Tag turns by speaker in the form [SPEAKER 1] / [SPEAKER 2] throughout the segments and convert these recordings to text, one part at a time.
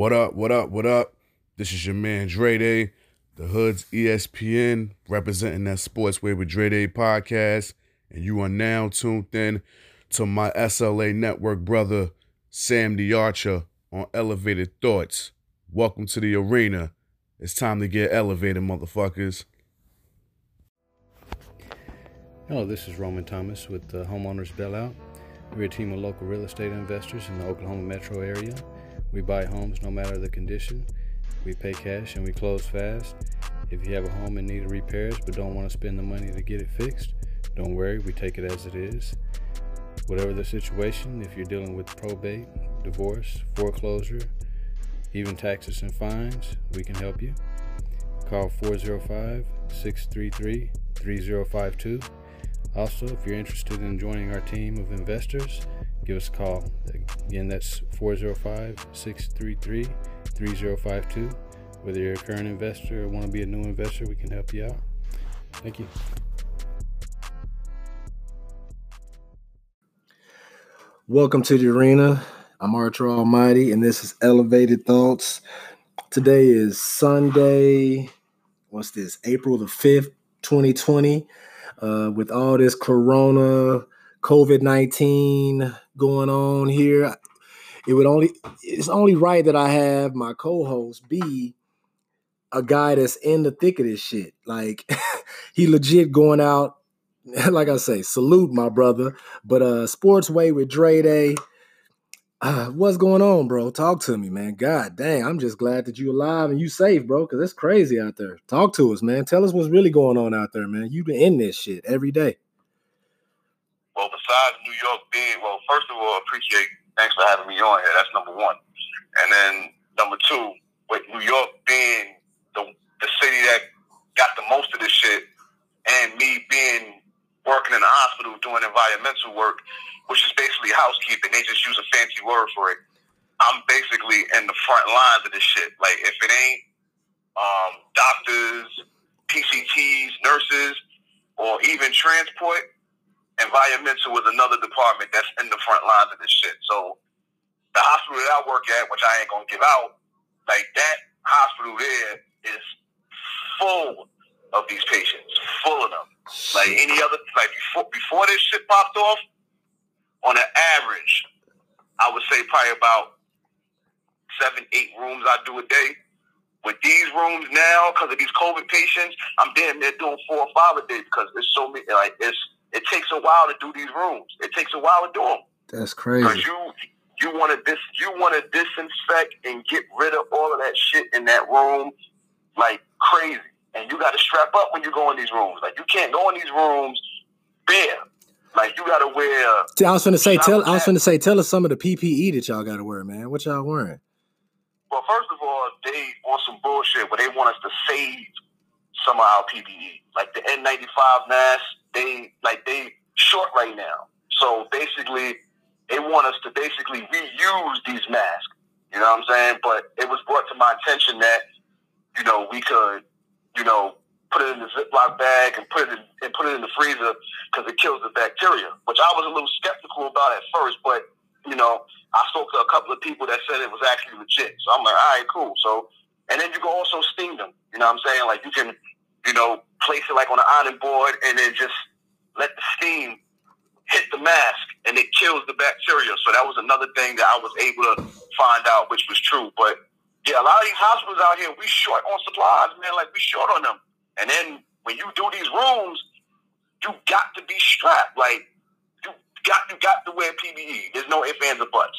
[SPEAKER 1] What up, what up, what up? This is your man Dre Day, the Hood's ESPN, representing that Sports Way with Dre Day podcast. And you are now tuned in to my SLA network brother, Sam the Archer, on Elevated Thoughts. Welcome to the arena. It's time to get elevated, motherfuckers.
[SPEAKER 2] Hello, this is Roman Thomas with the Homeowners Bailout. We're a team of local real estate investors in the Oklahoma metro area. We buy homes no matter the condition. We pay cash and we close fast. If you have a home in need of repairs but don't want to spend the money to get it fixed, don't worry, we take it as it is. Whatever the situation, if you're dealing with probate, divorce, foreclosure, even taxes and fines, we can help you. Call 405 633 3052. Also, if you're interested in joining our team of investors, give us a call. Again, that's 405 633 3052. Whether you're a current investor or want to be a new investor, we can help you out. Thank you.
[SPEAKER 3] Welcome to the arena. I'm Archer Almighty, and this is Elevated Thoughts. Today is Sunday. What's this? April the 5th, 2020. Uh, with all this corona, COVID 19 going on here, it would only, it's only right that I have my co host be a guy that's in the thick of this shit. Like, he legit going out like I say, salute my brother. But uh Sports Way with Dre Day. Uh, what's going on, bro? Talk to me, man. God dang, I'm just glad that you alive and you safe, bro, because it's crazy out there. Talk to us, man. Tell us what's really going on out there, man. You been in this shit every day.
[SPEAKER 4] Well, besides New York being, well, first of all, appreciate thanks for having me on here. That's number one. And then number two, with New York being the the city that got the most of this shit, and me being working in the hospital doing environmental work, which is basically housekeeping. They just use a fancy word for it. I'm basically in the front lines of this shit. Like if it ain't um, doctors, PCTs, nurses, or even transport, environmental is another department that's in the front lines of this shit. So the hospital that I work at, which I ain't gonna give out, like that hospital there is full of these patients, full of them. Like any other, like before before this shit popped off, on an average, I would say probably about seven, eight rooms I do a day. With these rooms now, because of these COVID patients, I'm damn near doing four or five a day because there's so many. Like it's, it takes a while to do these rooms. It takes a while to do them.
[SPEAKER 3] That's crazy.
[SPEAKER 4] Because you you want to dis you want to disinfect and get rid of all of that shit in that room like crazy. And you got to strap up when you go in these rooms. Like you can't go in these rooms bare. Like you got to wear.
[SPEAKER 3] I was gonna say, tell I was gonna say, tell us some of the PPE that y'all got to wear, man. What y'all wearing?
[SPEAKER 4] Well, first of all, they want some bullshit where they want us to save some of our PPE, like the N95 masks. They like they short right now, so basically they want us to basically reuse these masks. You know what I'm saying? But it was brought to my attention that you know we could, you know, put it in the Ziploc bag and put it in, and put it in the freezer because it kills the bacteria, which I was a little skeptical about at first, but you know, I spoke to a couple of people that said it was actually legit. So I'm like, all right, cool. So, and then you can also steam them. You know what I'm saying? Like you can, you know, place it like on an ironing board and then just let the steam hit the mask and it kills the bacteria. So that was another thing that I was able to find out, which was true. But yeah, a lot of these hospitals out here, we short on supplies, man. Like we short on them. And then when you do these rooms, you got to be strapped. Like you got you got to wear PPE. There's no ifs, ands, or buts.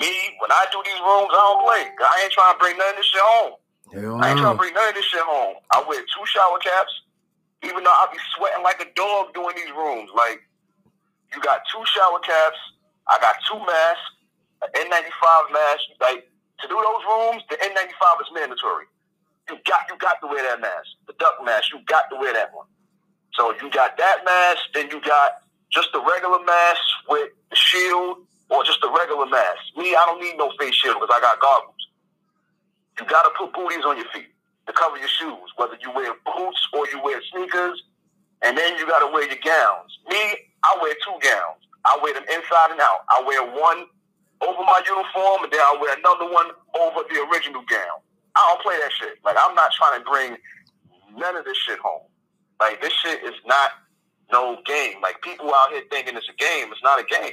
[SPEAKER 4] Me, when I do these rooms, I don't play. I ain't trying to bring none of this shit home.
[SPEAKER 3] Hell
[SPEAKER 4] I ain't
[SPEAKER 3] no.
[SPEAKER 4] trying to bring none of this shit home. I wear two shower caps, even though I be sweating like a dog doing these rooms. Like you got two shower caps, I got two masks, an N95 mask. Like to do those rooms, the N95 is mandatory. You got you got to wear that mask. The duck mask, you got to wear that one. So you got that mask, then you got just the regular mask with the shield, or just the regular mask. Me, I don't need no face shield because I got goggles. You got to put booties on your feet to cover your shoes, whether you wear boots or you wear sneakers, and then you got to wear your gowns. Me, I wear two gowns. I wear them inside and out. I wear one over my uniform, and then I'll wear another one over the original gown. I don't play that shit. Like I'm not trying to bring none of this shit home. Like this shit is not no game. Like people out here thinking it's a game. It's not a game.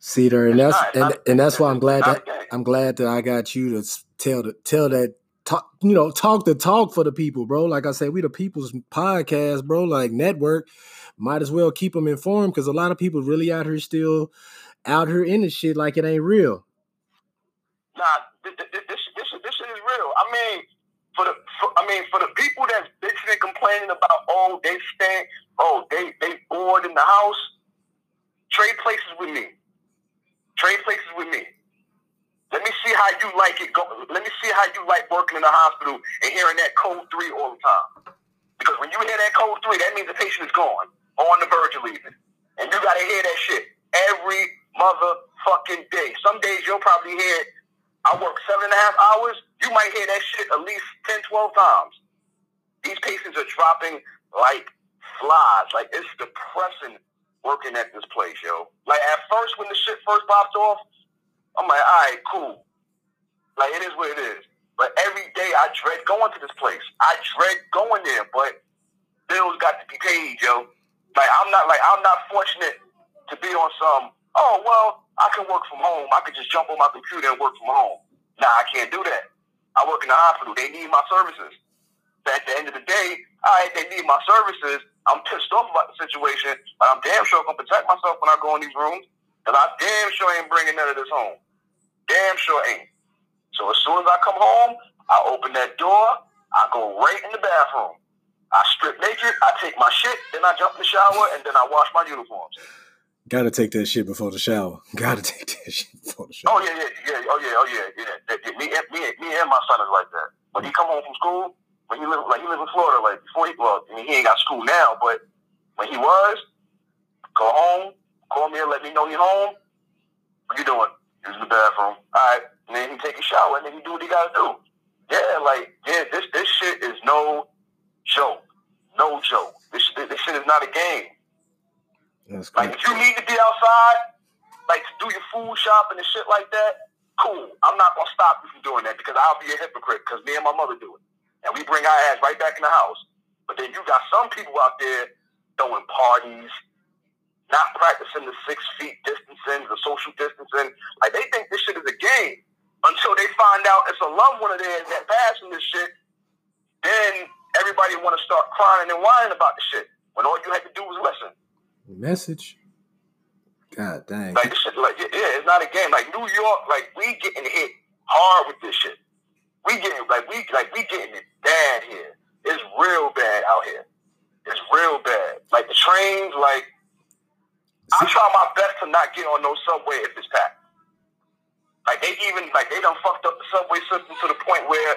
[SPEAKER 3] Cedar, and
[SPEAKER 4] It's
[SPEAKER 3] that's
[SPEAKER 4] not-
[SPEAKER 3] and,
[SPEAKER 4] not-
[SPEAKER 3] and that's why I'm glad that. I'm glad that I got you to tell the tell that talk you know talk the talk for the people, bro. Like I said, we the people's podcast, bro. Like network, might as well keep them informed because a lot of people really out here still out here in the shit like it ain't real.
[SPEAKER 4] Nah, this, this, this, this, shit- is real. I mean, for the, for, I mean, for the people that's bitching and complaining about, oh, they stand, oh, they they bored in the house. Trade places with me. Trade places with me. See how you like it. Go, let me see how you like working in the hospital and hearing that code three all the time. Because when you hear that code three, that means the patient is gone, on the verge of leaving, and you got to hear that shit every motherfucking day. Some days you'll probably hear it I work seven and a half hours, you might hear that shit at least 10, 12 times. These patients are dropping like flies. Like, it's depressing working at this place, yo. Like, at first, when the shit first popped off, I'm like, all right, cool. Like, it is what it is. But every day, I dread going to this place. I dread going there, but bills got to be paid, yo. Like, I'm not, like, I'm not fortunate to be on some, oh, well, I can work from home. I can just jump on my computer and work from home. Nah, I can't do that. I work in the hospital. They need my services. But at the end of the day, all right, they need my services. I'm pissed off about the situation, but I'm damn sure I'm going to protect myself when I go in these rooms. And I damn sure ain't bringing none of this home. Damn sure ain't. So as soon as I come home, I open that door. I go right in the bathroom. I strip naked. I take my shit. Then I jump in the shower, and then I wash my uniforms.
[SPEAKER 3] Gotta take that shit before the shower. Gotta take that shit before the shower.
[SPEAKER 4] Oh yeah, yeah, yeah. Oh yeah, oh yeah, yeah. That- Me, me, me and my son is like that. When he come home from school, when he live like he live in Florida, like before he well, I mean, he ain't got school now, but when he was, go home, call me and let me know he home. What you doing? Using the bathroom. All right, and then he take a shower and then he do what he gotta do. Yeah, like yeah, this this shit is no joke, no joke. This this shit is not a game.
[SPEAKER 3] That's
[SPEAKER 4] Like if you need to be outside, like to do your food shopping and shit like that, cool. I'm not gonna stop you from doing that because I'll be a hypocrite because me and my mother do it, and we bring our ass right back in the house. But then you got some people out there throwing parties, not practicing the six feet distancing, the social distancing. Like they think this shit is a game until they find out it's a loved one of theirs that passing this shit. Then everybody want to start crying and whining about the shit when all you had to do was listen.
[SPEAKER 3] Message. God dang.
[SPEAKER 4] Like this shit, like yeah, it's not a game. Like New York, like we getting hit hard with this shit. We getting like we like we getting it bad here. It's real bad out here. It's real bad. Like the trains, like I try my best to not get on no subway if it's packed. Like they even like they done fucked up the subway system to the point where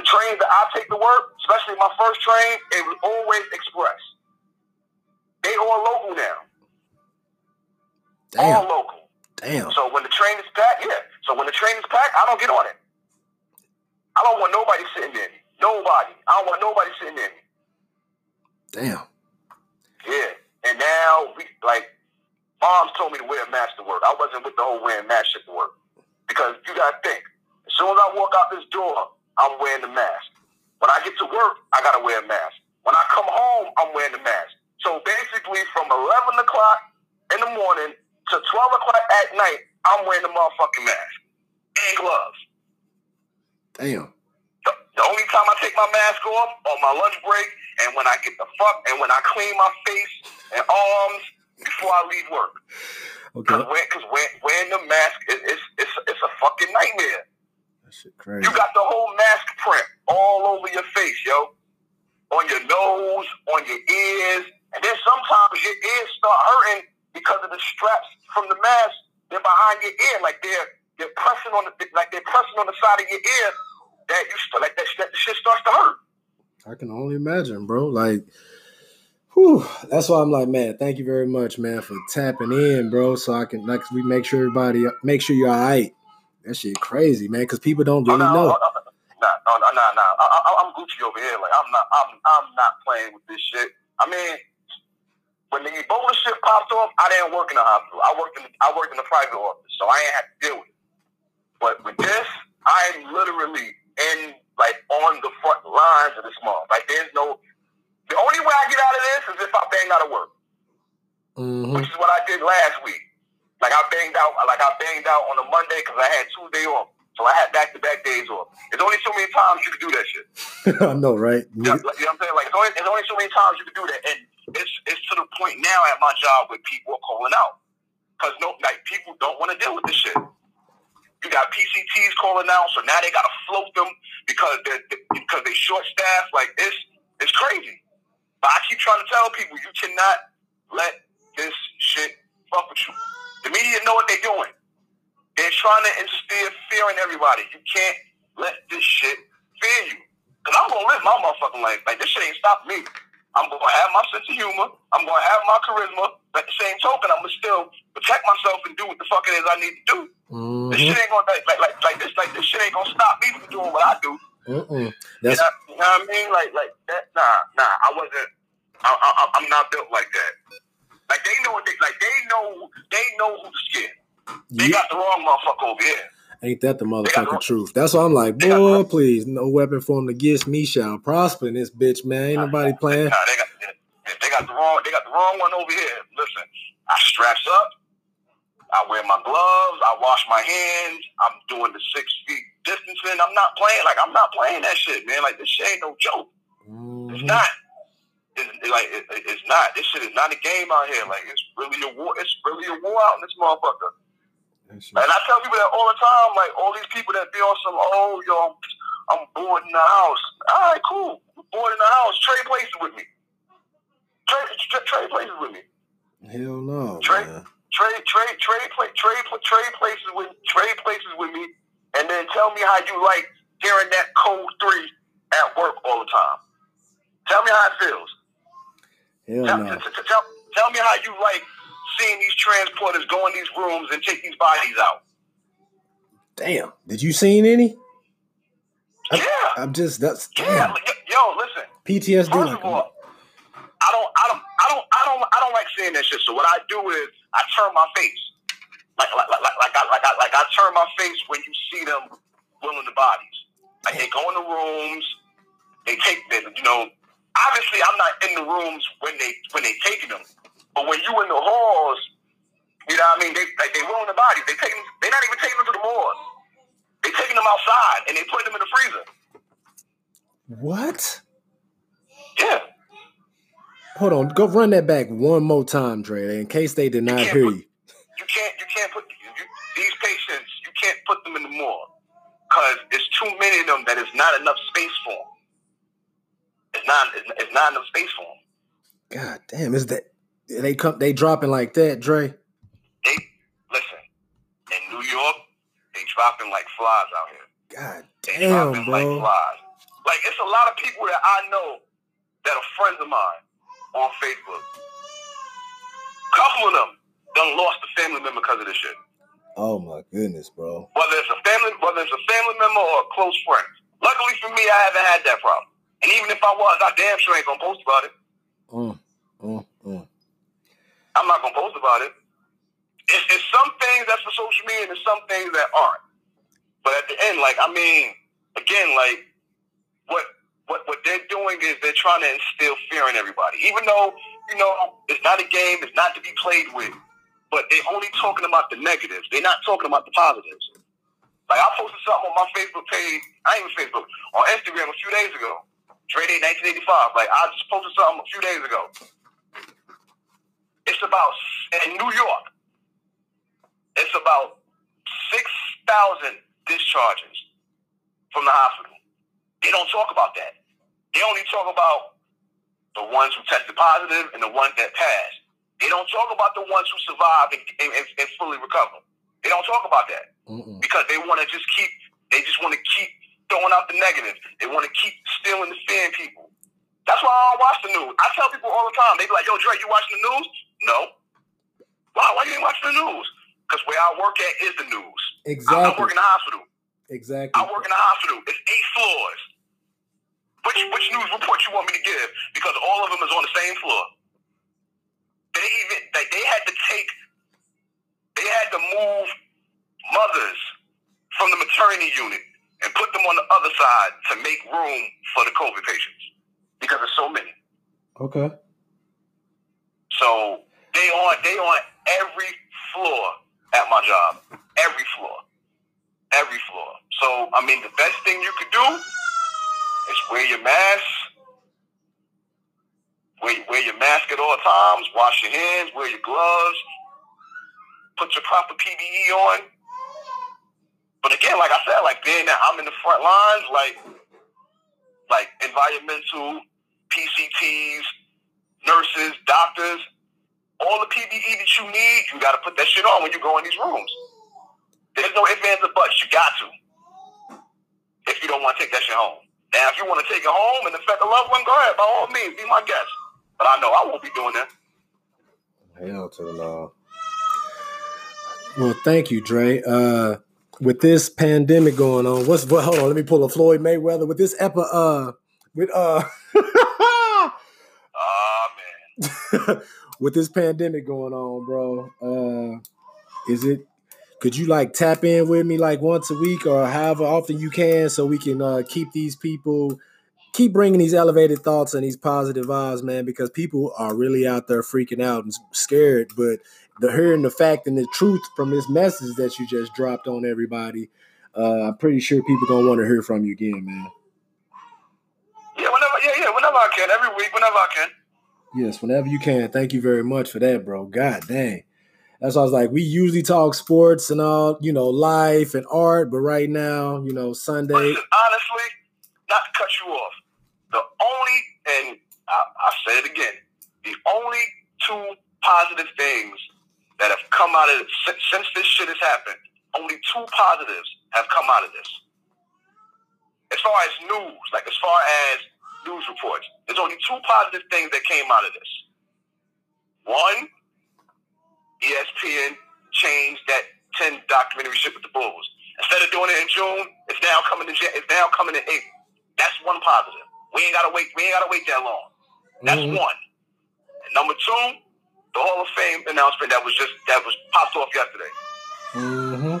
[SPEAKER 4] the trains that I take to work, especially my first train, it was always express. They all local now. All
[SPEAKER 3] Damn.
[SPEAKER 4] local.
[SPEAKER 3] Damn.
[SPEAKER 4] So when the train is packed, yeah. So when the train is packed, I don't get on it. I don't want nobody sitting near me. Nobody. I don't want nobody sitting near me.
[SPEAKER 3] Damn.
[SPEAKER 4] Yeah. And now we like moms told me to wear a mask to work. I wasn't with the whole wearing mask shit to work. Because you gotta think, as soon as I walk out this door, I'm wearing the mask. When I get to work, I gotta wear a mask. When I come home, I'm wearing the mask. So basically from eleven o'clock in the morning to twelve o'clock at night, I'm wearing the motherfucking mask. And gloves.
[SPEAKER 3] Damn.
[SPEAKER 4] The, the only time I take my mask off on my lunch break and when I get the fuck and when I clean my face and arms before I leave work. Because
[SPEAKER 3] Okay.
[SPEAKER 4] cause wear, wearing the mask is it's, it's, it's a fucking nightmare.
[SPEAKER 3] That shit crazy.
[SPEAKER 4] You got the whole mask print all over your face, yo. On your nose, on your ears. And then sometimes your ears start hurting because of the straps from the mask. They're behind your ear, like they're they're pressing on the like they're pressing on the side of your ear. That you st- like that, that the shit starts to hurt.
[SPEAKER 3] I can only imagine, bro. Like, whew, that's why I'm like, man, thank you very much, man, for tapping in, bro. So I can like we make sure everybody make sure you're all right. That shit crazy, man, because people don't really
[SPEAKER 4] Oh, no,
[SPEAKER 3] know.
[SPEAKER 4] oh, Nah, no, nah, nah. I, I'm Gucci over here. Like I'm not, I'm, I'm not playing with this shit. I mean, when the Ebola shit popped off, I didn't work in the hospital. I worked in I worked in the private office, so I ain't have to deal with it. But with this, I'm literally in like on the front lines of this month. Like there's no the only way I get out of this is if I bang out of work.
[SPEAKER 3] Mm-hmm.
[SPEAKER 4] Which is what I did last week. Like I banged out like I banged out on a Monday because I had Tuesday off. So I had back to back days off. There's only so many times you can do that shit.
[SPEAKER 3] I know, right?
[SPEAKER 4] You know, you know what I'm saying? Like, there's only, there's only so many times you can do that, and it's it's to the point now at my job where people are calling out because no, like people don't want to deal with this shit. You got PCTs calling out, so now they got to float them because they because they short staffed. Like it's it's crazy. But I keep trying to tell people you cannot let this shit fuck with you. The media know what they're doing. They're trying to instill fear in everybody. You can't let this shit fear you. Cause I'm gonna live my motherfucking life. Like this shit ain't stopping me. I'm gonna have my sense of humor. I'm gonna have my charisma. But at the same token, I'm gonna still protect myself and do what the fuck it is I need to do.
[SPEAKER 3] Mm-hmm.
[SPEAKER 4] This shit ain't gonna like, like like like this like this shit ain't gonna stop me from doing what I do.
[SPEAKER 3] Mm-mm.
[SPEAKER 4] You
[SPEAKER 3] That's
[SPEAKER 4] know, you know what I mean? Like like that. Nah, nah. I wasn't. I, I, I'm not built like that. Like they know what they like. They know. They know who's scared. They
[SPEAKER 3] you,
[SPEAKER 4] got the wrong motherfucker over here.
[SPEAKER 3] ain't that the motherfucking
[SPEAKER 4] the-
[SPEAKER 3] truth? That's why I'm like, boy, please, no weapon formed against me shall prosper in this bitch, man. Ain't nobody playing.
[SPEAKER 4] Nah, they got they got the wrong they got the wrong one over here. Listen, I straps up. I wear my gloves. I wash my hands. I'm doing the six feet distancing. I'm not playing like I'm not playing that shit, man. Like this shit ain't no joke. It's
[SPEAKER 3] Mhm.
[SPEAKER 4] not. It's it- like it, it- it's not. This shit is not a game out here. Like it's really a war. It's really a war out in this motherfucker. And I tell people that all the time. Like all these people that be on some, oh yo, I'm bored in the house. All right, cool. I'm bored in the house. Trade places with me. Trade, tra- trade places with me.
[SPEAKER 3] Hell no,
[SPEAKER 4] Trey-
[SPEAKER 3] man.
[SPEAKER 4] Trade, trade, trade, play, trade, trade places with trade places with me, and then tell me how you like hearing that code three at work all the time. Tell me how it feels.
[SPEAKER 3] Hell
[SPEAKER 4] Tell,
[SPEAKER 3] no.
[SPEAKER 4] t- t- tell, tell me how you like seeing these transporters go in these rooms and take these bodies out.
[SPEAKER 3] Damn. Did you seen any? I-
[SPEAKER 4] Yeah,
[SPEAKER 3] I'm just that's
[SPEAKER 4] yeah.
[SPEAKER 3] damn.
[SPEAKER 4] Yo, yo, listen.
[SPEAKER 3] PTSD.
[SPEAKER 4] First
[SPEAKER 3] Like,
[SPEAKER 4] of all, I don't, I don't, I don't, I don't, I don't like seeing that shit. So what I do is I turn my face, like, like, like, like, I, like, I, like I turn my face when you see them willing the bodies. Like they go in the rooms, they take them. You know, obviously I'm not in the rooms when they when they taking them, but when you in the halls, you know what I mean? They like they willing the bodies. They taking, they not even taking them to the morgue. They taking them outside and they putting them in the freezer.
[SPEAKER 3] what?
[SPEAKER 4] Yeah.
[SPEAKER 3] Hold on. Go run that back one more time, Dre, in case they did not hear you.
[SPEAKER 4] You can't you can't put you, these patients you can't put them in the morgue because it's too many of them that is not enough space for them. It's not it's, not enough space for them.
[SPEAKER 3] God damn, is that they come they dropping like that, Dre?
[SPEAKER 4] They listen in New York, they dropping like flies out here.
[SPEAKER 3] God
[SPEAKER 4] They
[SPEAKER 3] damn,
[SPEAKER 4] dropping like
[SPEAKER 3] bro.
[SPEAKER 4] flies. Like it's a lot of people that I know that are friends of mine on Facebook. Couple of them done lost a family member because of this shit.
[SPEAKER 3] Oh my goodness, bro.
[SPEAKER 4] whether it's a family, whether it's a family member or a close friend. Luckily for me, I haven't had that problem. And even if I was, I damn sure ain't gonna post about it.
[SPEAKER 3] Mm, mm, mm.
[SPEAKER 4] I'm not gonna post about it. It's, it's some things that's for social media, and it's some things that aren't. But at the end, like I mean, again, like what what what they're doing is they're trying to instill fear in everybody. Even though you know it's not a game, it's not to be played with. But they're only talking about the negatives. They're not talking about the positives. Like I posted something on my Facebook page, I ain't even Facebook, on Instagram a few days ago. Dre Day 1985. Like I just posted something a few days ago. It's about in New York. It's about six thousand discharges from the hospital. They don't talk about that. They only talk about the ones who tested positive and the ones that passed. They don't talk about the ones who survive and, and, and, fully recover. They don't talk about that
[SPEAKER 3] Mm-mm.
[SPEAKER 4] because they want to just keep. They just want to keep throwing out the negative. They want to keep stealing the fear in people. That's why I don't watch the news. I tell people all the time. They be like, "Yo, Dre, you watching the news?" No. Why? Why you ain't watching the news? Because where I work at is the news. I, I
[SPEAKER 3] Exactly.
[SPEAKER 4] work in the hospital.
[SPEAKER 3] Exactly.
[SPEAKER 4] I work in the hospital. It's eight floors. Which which news report you want me to give? Because all of them is on the same floor. Like they had to take, they had to move mothers from the maternity unit and put them on the other side to make room for the COVID patients because there's so many.
[SPEAKER 3] Okay.
[SPEAKER 4] So they on they on every floor at my job, every floor, every floor. So I mean, the best thing you could do is wear your mask. Wear, wear your mask at all times. Wash your hands. Wear your gloves. Put your proper PPE on. But again, like I said, like being that I'm in the front lines, like like environmental, PCTs, nurses, doctors, all the PPE that you need, you got to put that shit on when you go in these rooms. There's no ifs, ands, or buts. You got to. If you don't want to take that shit home. Now, if you want to take it home and affect a loved one, go ahead. By all means, be my guest. But I know I won't be doing that.
[SPEAKER 3] Hell to the law. Well, thank you, Dre. Uh, with this pandemic going on, what's well, hold on, let me pull a Floyd Mayweather with this epi uh with uh
[SPEAKER 4] man.
[SPEAKER 3] with this pandemic going on, bro. Uh is it could you like tap in with me like once a week or however often you can so we can uh keep these people keep bringing these elevated thoughts and these positive vibes, man, because people are really out there freaking out and scared, but the hearing the fact and the truth from this message that you just dropped on everybody, uh, I'm pretty sure people gonna want to hear from you again, man.
[SPEAKER 4] Yeah, whenever, yeah, yeah, whenever I can, every week, whenever I can.
[SPEAKER 3] Yes, whenever you can. Thank you very much for that, bro. God dang. That's why I was like, we usually talk sports and all, you know, life and art, but right now, you know, Sunday.
[SPEAKER 4] Listen, honestly, not to cut you off, the only, and I, I say it again, the only two positive things that have come out of since, since this shit has happened, only two positives have come out of this. As far as news, like as far as news reports, there's only two positive things that came out of this. One, ESPN changed that 10 documentary shit with the Bulls. Instead of doing it in June, it's now coming in it's now coming in April. That's one positive. We ain't gotta wait. We ain't gotta wait that long. That's
[SPEAKER 3] Mhm.
[SPEAKER 4] one. And number two, the Hall of Fame announcement that was just that was popped off yesterday.
[SPEAKER 3] Mm-hmm.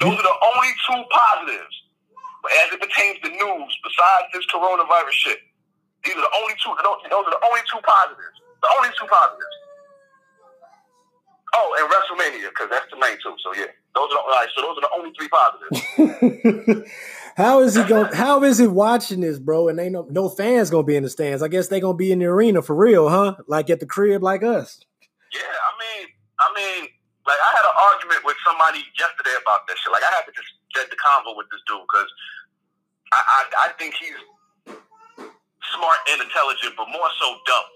[SPEAKER 4] Those are the only two positives. But as it pertains to news, besides this coronavirus shit, these are the only two. Those those are the only two positives. The only two positives. Oh, and WrestleMania because that's tonight too. So yeah, those are the, all right. So those are the only three positives.
[SPEAKER 3] how is he going? How is he watching this, bro? And they no no fans gonna be in the stands. I guess they gonna be in the arena for real, huh? Like at the crib, like us.
[SPEAKER 4] Yeah, I mean, I mean, like I had an argument with somebody yesterday about that shit. Like I had to just get the convo with this dude because I, I I think he's smart and intelligent, but more so dumb.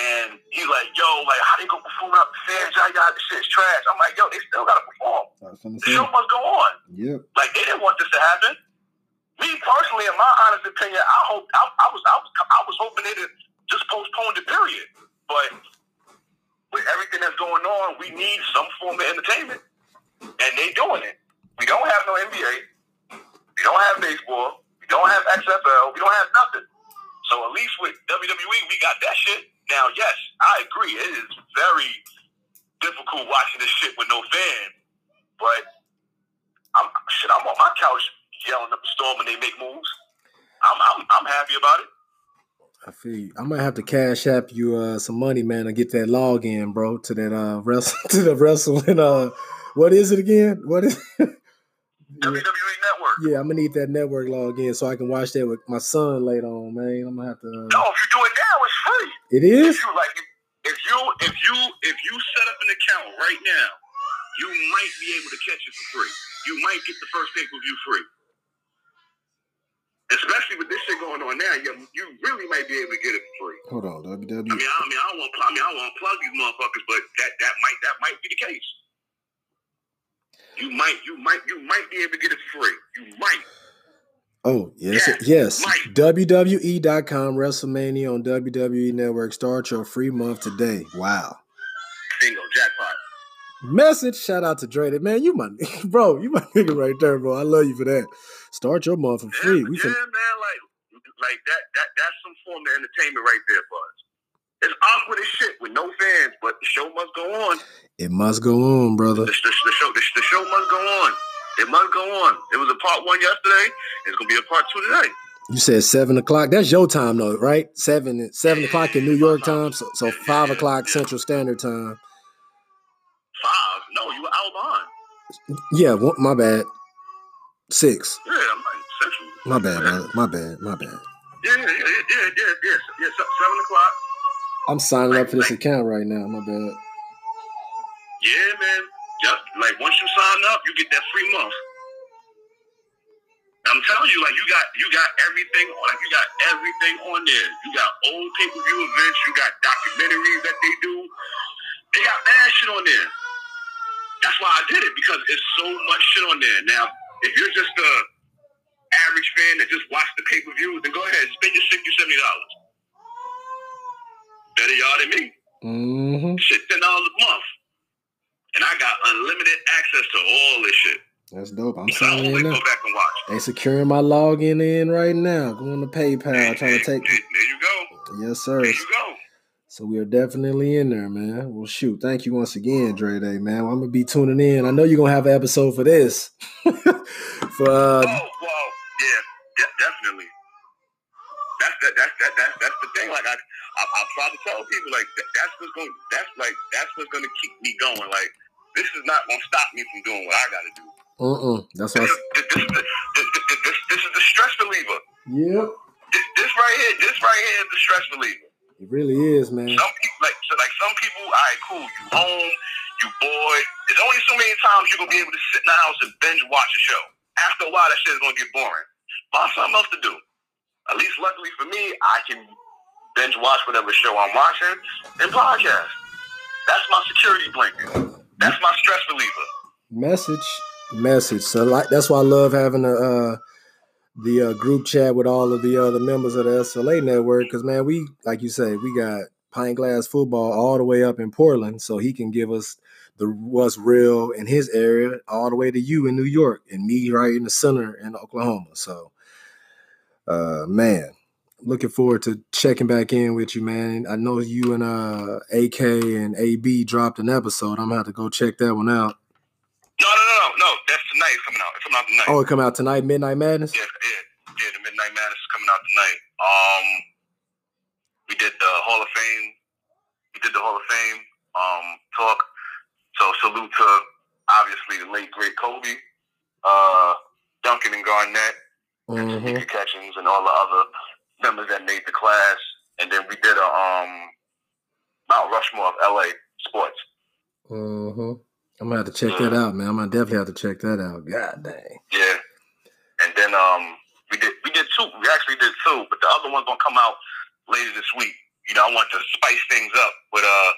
[SPEAKER 4] And he's like, yo, like how they gonna perform up the fans? Y'all got this shit's trash. I'm like, yo, they still gotta perform.
[SPEAKER 3] I was gonna
[SPEAKER 4] The show must go on.
[SPEAKER 3] Yep.
[SPEAKER 4] Like they didn't want this to happen. Me personally, in my honest opinion, I hope I, I was I was I was hoping they just postpone the period. But with everything that's going on, we need some form of entertainment, and they doing it. We don't have no NBA. We don't have baseball. We don't have XFL. We don't have nothing. So at least with WWE, we got that shit. Now, yes, I agree. It is very difficult watching this shit with no fans. But I'm shit. I'm on my couch yelling up a storm when they make moves. I'm I'm, I'm happy about it.
[SPEAKER 3] I feel you. I might have to cash app you uh, some money, man, to get that login, bro, to that uh wrestle to the wrestling. Uh, what is it again? What is? yeah.
[SPEAKER 4] WWE Network.
[SPEAKER 3] yeah, I'm gonna need that network log in so I can watch that with my son later on, man. I'm gonna have to. Uh,
[SPEAKER 4] No, if you do it now, it's free.
[SPEAKER 3] it is.
[SPEAKER 4] If you like, if you if you if you set up an account right now, you might be able to catch it for free. You might get the first pay per view free. Especially with this shit going on now, you, you really might be able to get it for free.
[SPEAKER 3] Hold on,
[SPEAKER 4] WWE.
[SPEAKER 3] I
[SPEAKER 4] mean, I, mean, I don't want, I mean, I don't want to plug these motherfuckers, but that that might that might be the case. You might, you might, you might be able to get it free. You might.
[SPEAKER 3] Oh yes, yes.
[SPEAKER 4] Mike.
[SPEAKER 3] WWE.com WrestleMania on WWE Network. Start your free month today. Wow.
[SPEAKER 4] Bingo, jackpot.
[SPEAKER 3] Message. Shout out to Dre. Man, you my bro. You my nigga right there, bro. I love you for that. Start your month for free.
[SPEAKER 4] Yeah,
[SPEAKER 3] We
[SPEAKER 4] yeah
[SPEAKER 3] fin-
[SPEAKER 4] man, like, like that, that, that's some form of entertainment right there, Buzz. It's awkward as shit with no fans, but the show must go on.
[SPEAKER 3] It must go on, brother.
[SPEAKER 4] The, the, the show, the, the show must go on. It must go on. It was a part one yesterday. It's gonna be a part two today.
[SPEAKER 3] You said seven o'clock. That's your time though, right? Seven seven o'clock in New York time, so, so five o'clock Central Standard Time.
[SPEAKER 4] Five? No, you were out behind.
[SPEAKER 3] Yeah, one, my bad. Six.
[SPEAKER 4] Yeah, I'm like Central.
[SPEAKER 3] My bad. My bad. My bad.
[SPEAKER 4] Yeah, yeah, yeah, yeah, yeah, yeah. yeah seven o'clock.
[SPEAKER 3] I'm signing up for this account right now. My bad.
[SPEAKER 4] Yeah, man. Yep. Like once you sign up, you get that free month. I'm telling you, like you got you got everything, like you got everything on there. You got old pay per view events, you got documentaries that they do. They got bad shit on there. That's why I did it because it's so much shit on there. Now, if you're just a average fan that just watch the pay per views, then go ahead and spend your sixty, seventy dollars. Better y'all than me.
[SPEAKER 3] Mm-hmm.
[SPEAKER 4] Shit, ten dollars a month, and I got unlimited access to all this shit.
[SPEAKER 3] That's dope. I'm
[SPEAKER 4] So
[SPEAKER 3] signing in
[SPEAKER 4] go back and watch.
[SPEAKER 3] They securing my login in right now. Going to PayPal, trying to take.
[SPEAKER 4] There, there you go.
[SPEAKER 3] Yes, sir.
[SPEAKER 4] There you go.
[SPEAKER 3] So we are definitely in there, man. Well, shoot. Thank you once again, Dre Day, man. I'm gonna be tuning in. I know you're gonna have an episode for this. for uh,
[SPEAKER 4] oh well, yeah, de- definitely. That's that, that's that, that's that's the thing. Like I, I, I try to tell people like that, that's what's going. That's like that's what's going to keep me going. Like this is not going to stop me from doing what I got to do.
[SPEAKER 3] uh-uh. That's.
[SPEAKER 4] This, is- this, this, this, this, this, this is the stress reliever.
[SPEAKER 3] yep.
[SPEAKER 4] This, this right here, this right here is the stress reliever.
[SPEAKER 3] It really is, man.
[SPEAKER 4] Some people like so like some people, all right, cool. You home, you bored. There's only so many times you're gonna be able to sit in the house and binge watch a show. After a while, that shit is gonna get boring. Find something else to do. At least, luckily for me, I can binge watch whatever show I'm watching and podcast. That's my security blanket. That's my stress reliever.
[SPEAKER 3] Message, message. So like that's why I love having a uh, the uh, group chat with all of the other members of the SLA network. Because man, we like you say, we got pint glass football all the way up in Portland, so he can give us the what's real in his area, all the way to you in New York, and me right in the center in Oklahoma. So, uh, man. Looking forward to checking back in with you, man. I know you and uh AK and AB dropped an episode. I'm gonna have to go check that one out.
[SPEAKER 4] No, no, no, no, no. That's tonight. It's coming out. It's coming out tonight.
[SPEAKER 3] Oh, it come out tonight, Midnight Madness.
[SPEAKER 4] Yeah, yeah, yeah. The Midnight Madness is coming out tonight. Um, we did the Hall of Fame. We did the Hall of Fame um talk. So salute to obviously the late great Kobe, uh, Duncan and Garnett,
[SPEAKER 3] Mm-hmm.
[SPEAKER 4] Stevie Catchings, and all the other members that made the class. And then we did a um Mount Rushmore of LA sports.
[SPEAKER 3] Mm-hmm. I'm gonna have to check that out, man. I'm gonna definitely have to check that out. God dang.
[SPEAKER 4] Yeah. And then um we did we did two. We actually did two, but the other one's gonna come out later this week. You know, I want to spice things up with uh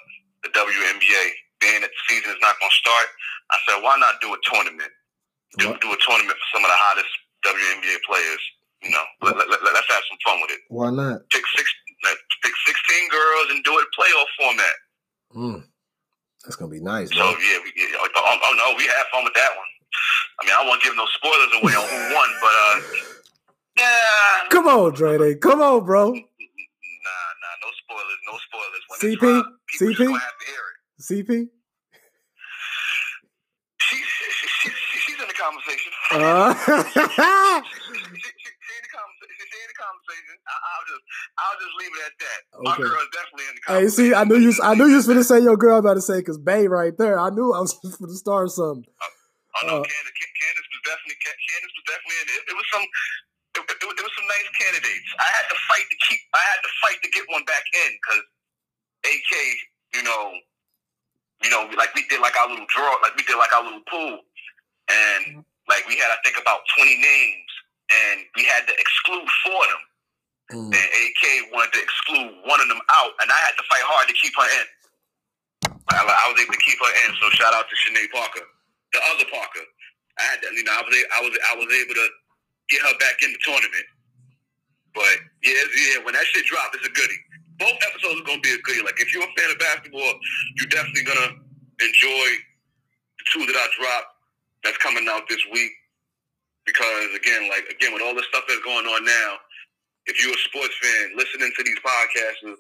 [SPEAKER 4] the WNBA. Being that the season is not gonna start, I said why not do a tournament? Do,
[SPEAKER 3] What?
[SPEAKER 4] do a tournament for some of the hottest WNBA players. You know, let, let, let, us have some fun with it.
[SPEAKER 3] Why not?
[SPEAKER 4] Pick six, pick sixteen girls and do it playoff format.
[SPEAKER 3] Mm. That's gonna be nice,
[SPEAKER 4] So
[SPEAKER 3] man.
[SPEAKER 4] yeah, we, yeah oh, oh, oh, no, we had fun with that one. I mean, I won't give no spoilers away on who won, but uh, yeah,
[SPEAKER 3] Come on, Dre. Come on, bro.
[SPEAKER 4] Nah, nah, no spoilers, no spoilers. When
[SPEAKER 3] CP?
[SPEAKER 4] drop,
[SPEAKER 3] CP?
[SPEAKER 4] gonna have to hear it.
[SPEAKER 3] CP.
[SPEAKER 4] She, she, she, she, she's in the conversation.
[SPEAKER 3] Uh,
[SPEAKER 4] she, she, she, she in the conversation. She in the conversation. I, I'll just, leave it at that. My
[SPEAKER 3] Okay.
[SPEAKER 4] girl is definitely in the
[SPEAKER 3] hey, see, I knew you. I knew you was gonna say your girl. About to say because Bay right there. I knew I was gonna start something.
[SPEAKER 4] Oh no,
[SPEAKER 3] uh,
[SPEAKER 4] Candace, Candace was definitely, Candace was definitely in it. It was some. It, it, it was some nice candidates. I had to fight to keep. I had to fight to get one back in because AK, you know, you know, like we did like our little draw, like we did like our little pool, and like we had I think about twenty names, and we had to exclude four of them,
[SPEAKER 3] Mm.
[SPEAKER 4] and AK wanted to exclude one of them out, and I had to fight hard to keep her in. I, I was able to keep her in, so shout out to Shanae Parker, the other Parker. I had, to, you know, I was, I was, I was able to get her back in the tournament. But yeah, yeah, when that shit dropped, it's a goodie. Both episodes are gonna be a goodie. Like if you're a fan of basketball, you're definitely gonna enjoy the two that I dropped. That's coming out this week. Because again, like again, with all the stuff that's going on now, if you're a sports fan, listening to these podcasts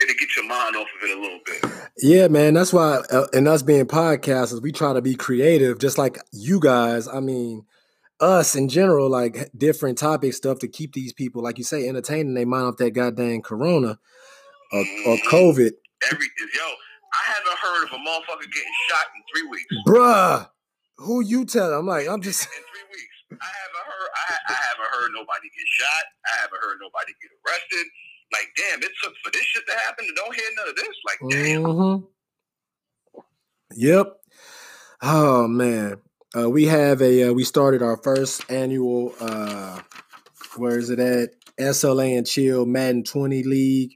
[SPEAKER 4] it'll get your mind off of it a little bit.
[SPEAKER 3] Yeah, man. That's why, uh, and us being podcasters, we try to be creative, just like you guys. I mean, us in general, like different topic stuff to keep these people, like you say, entertaining. They mind off that goddamn corona or, or
[SPEAKER 4] Mhm.
[SPEAKER 3] COVID,
[SPEAKER 4] Every yo, I haven't heard of a motherfucker getting shot in three weeks.
[SPEAKER 3] bruh. Who you tell? I'm like, I'm just.
[SPEAKER 4] in three weeks. I haven't heard. I, I haven't heard nobody get shot. I haven't heard nobody get arrested. Like, damn, it took for this shit to happen and don't hear none of this. Like, damn.
[SPEAKER 3] hmm Yep. Oh man, uh, we have a uh, we started our first annual. uh Where is it at? SLA and Chill Madden 20 League,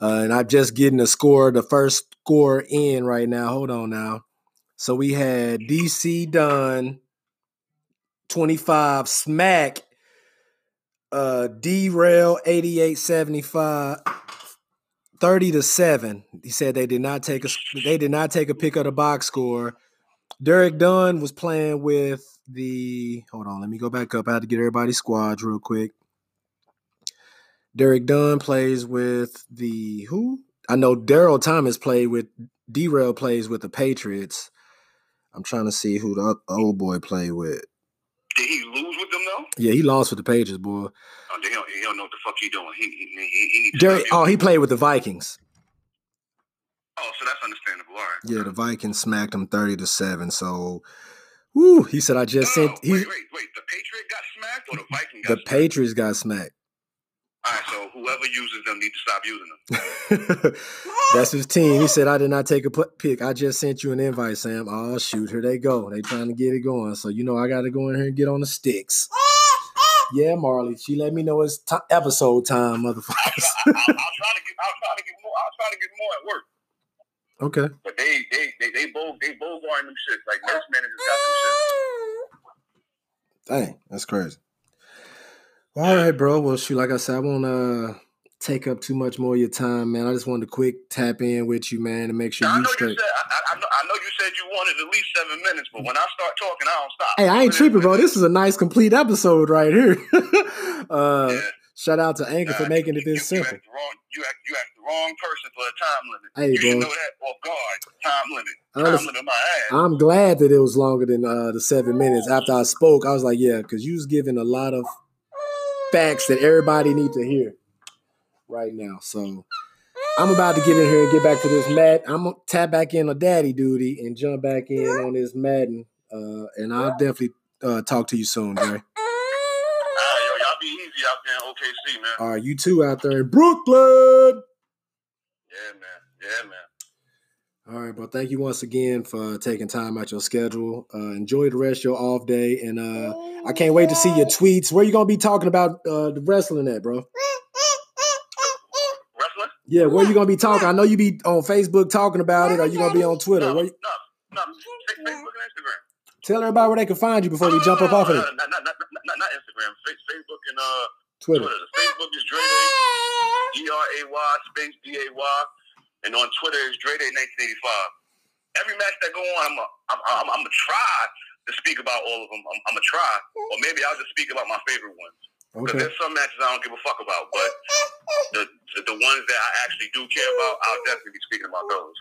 [SPEAKER 3] uh, and I'm just getting the score, the first score in right now. Hold on now. So we had DC done 25 smack uh derail 8875 30 to 7 he said they did not take a they did not take a pick of the box score. Derek dunn was playing with the hold on let me go back up. I had to get everybody's squads real quick. Derek dunn plays with the who? I know daryl thomas played with derail plays with the patriots. I'm trying to see who the old boy played with
[SPEAKER 4] Did he lose with them though?
[SPEAKER 3] Yeah he lost with the patriots boy
[SPEAKER 4] Oh, he, don't, he don't know what the fuck he doing. He he, he, he needs to
[SPEAKER 3] derek
[SPEAKER 4] stop
[SPEAKER 3] oh he played with the vikings
[SPEAKER 4] Oh, so that's understandable. All right.
[SPEAKER 3] Yeah, the Vikings smacked him 30 to 7. So whoo, he said I just
[SPEAKER 4] No,
[SPEAKER 3] sent he
[SPEAKER 4] wait, wait, wait. The Patriot got smacked or the Viking got
[SPEAKER 3] the
[SPEAKER 4] smacked?
[SPEAKER 3] Patriots got smacked.
[SPEAKER 4] All right, so whoever uses them need to stop using them.
[SPEAKER 3] That's his team. He said I did not take a pick. I just sent you an invite, Sam. Oh shoot, here they go. They trying to get it going. So you know I got to go in here and get on the sticks. Yeah, Marley. She let me know it's ti episode time, motherfuckers.
[SPEAKER 4] I, I, I'll try to get. I'll try to get more. I'll try to get more at work.
[SPEAKER 3] okay.
[SPEAKER 4] But they they they they both they both are them shit. Like nurse managers got some shit.
[SPEAKER 3] Dang, that's crazy. All right, bro. Well, shoot, like I said, I won't uh take up too much more of your time, man. I just wanted to quick tap in with you, man, to make sure
[SPEAKER 4] Now,
[SPEAKER 3] you
[SPEAKER 4] know you
[SPEAKER 3] straight.
[SPEAKER 4] said I, I, I know, you said you wanted at least seven minutes, but when I start talking, I don't stop.
[SPEAKER 3] Hey, I ain't tripping, bro. This is a nice, complete episode right here. uh,
[SPEAKER 4] Yeah.
[SPEAKER 3] shout out to Anchor for making
[SPEAKER 4] you-
[SPEAKER 3] it this
[SPEAKER 4] you,
[SPEAKER 3] simple.
[SPEAKER 4] the wrong, you asked, you asked the wrong person for a time limit.
[SPEAKER 3] Hey,
[SPEAKER 4] you
[SPEAKER 3] bro.
[SPEAKER 4] know that. Oh God, time limit. Time limit my ass.
[SPEAKER 3] I'm glad that it was longer than uh, the seven minutes. After I spoke, I was like, yeah, because you was giving a lot of facts that everybody need to hear right now. So I'm about to get in here and get back to this Mad. I'm gonna tap back in on daddy duty and jump back in on this Madden. Uh, and I'll definitely uh, talk to you soon, Jerry.
[SPEAKER 4] Yo, y'all be easy out there in OKC, man.
[SPEAKER 3] All right, you two out there in Brooklyn.
[SPEAKER 4] Yeah, man. Yeah, man.
[SPEAKER 3] All right, bro. Thank you once again for taking time out your schedule. Uh, enjoy the rest of your off day, and uh, I can't wait to see your tweets. Where you gonna be talking about uh, the wrestling at, bro?
[SPEAKER 4] Wrestling?
[SPEAKER 3] Yeah, where you gonna be talking? I know you be on Facebook talking about it, or you gonna be on Twitter.
[SPEAKER 4] No,
[SPEAKER 3] Where
[SPEAKER 4] no,
[SPEAKER 3] you,
[SPEAKER 4] no. Fa- Facebook and Instagram.
[SPEAKER 3] tell everybody where they can find you before we jump up off of it.
[SPEAKER 4] Not, not, not, not, not Instagram. Facebook and uh,
[SPEAKER 3] Twitter.
[SPEAKER 4] Twitter. Facebook is Dre Day, D R A Y space D A Y, and on Twitter is Dre Day 1985. Every match that go on, I'm a, I'm, I'm, I'm gonna try to speak about all of them. I'm, I'm gonna try, or maybe I'll just speak about my favorite ones. Because
[SPEAKER 3] Okay.
[SPEAKER 4] there's some matches I don't give a fuck about, but the, the ones that I actually do care about, I'll definitely be speaking about those.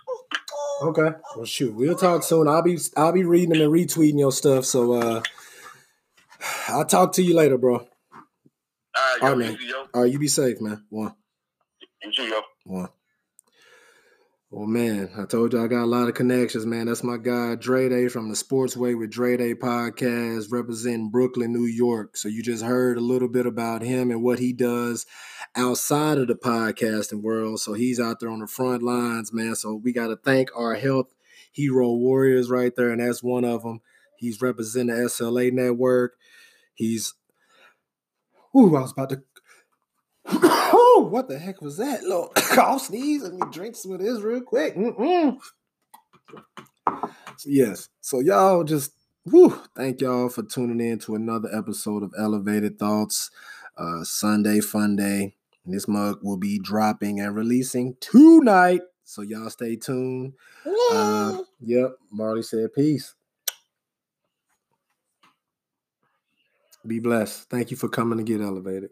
[SPEAKER 3] Okay. Well, shoot, we'll talk soon. I'll be I'll be reading them and retweeting your stuff. So uh, I'll talk to you later, bro.
[SPEAKER 4] All right, yo,
[SPEAKER 3] All right, man.
[SPEAKER 4] easy.
[SPEAKER 3] All right, you be safe, man. One.
[SPEAKER 4] You too, yo.
[SPEAKER 3] One. Well, man, I told you I got a lot of connections, man. That's my guy, Dre Day from the Sportsway with Dre Day podcast, representing Brooklyn, New York. So you just heard a little bit about him and what he does outside of the podcasting world. So he's out there on the front lines, man. So we got to thank our health hero warriors right there, and that's one of them. He's representing the SLA network. He's, ooh, I was about to oh, what the heck was that? Little cough, sneeze. Let me drink some of this real quick. Mm-mm. So, yes. So y'all just whew, thank y'all for tuning in to another episode of Elevated Thoughts. Uh Sunday fun day. And this mug will be dropping and releasing tonight. So y'all stay tuned. Uh, yep, Marley said peace. Be blessed. Thank you for coming to get elevated.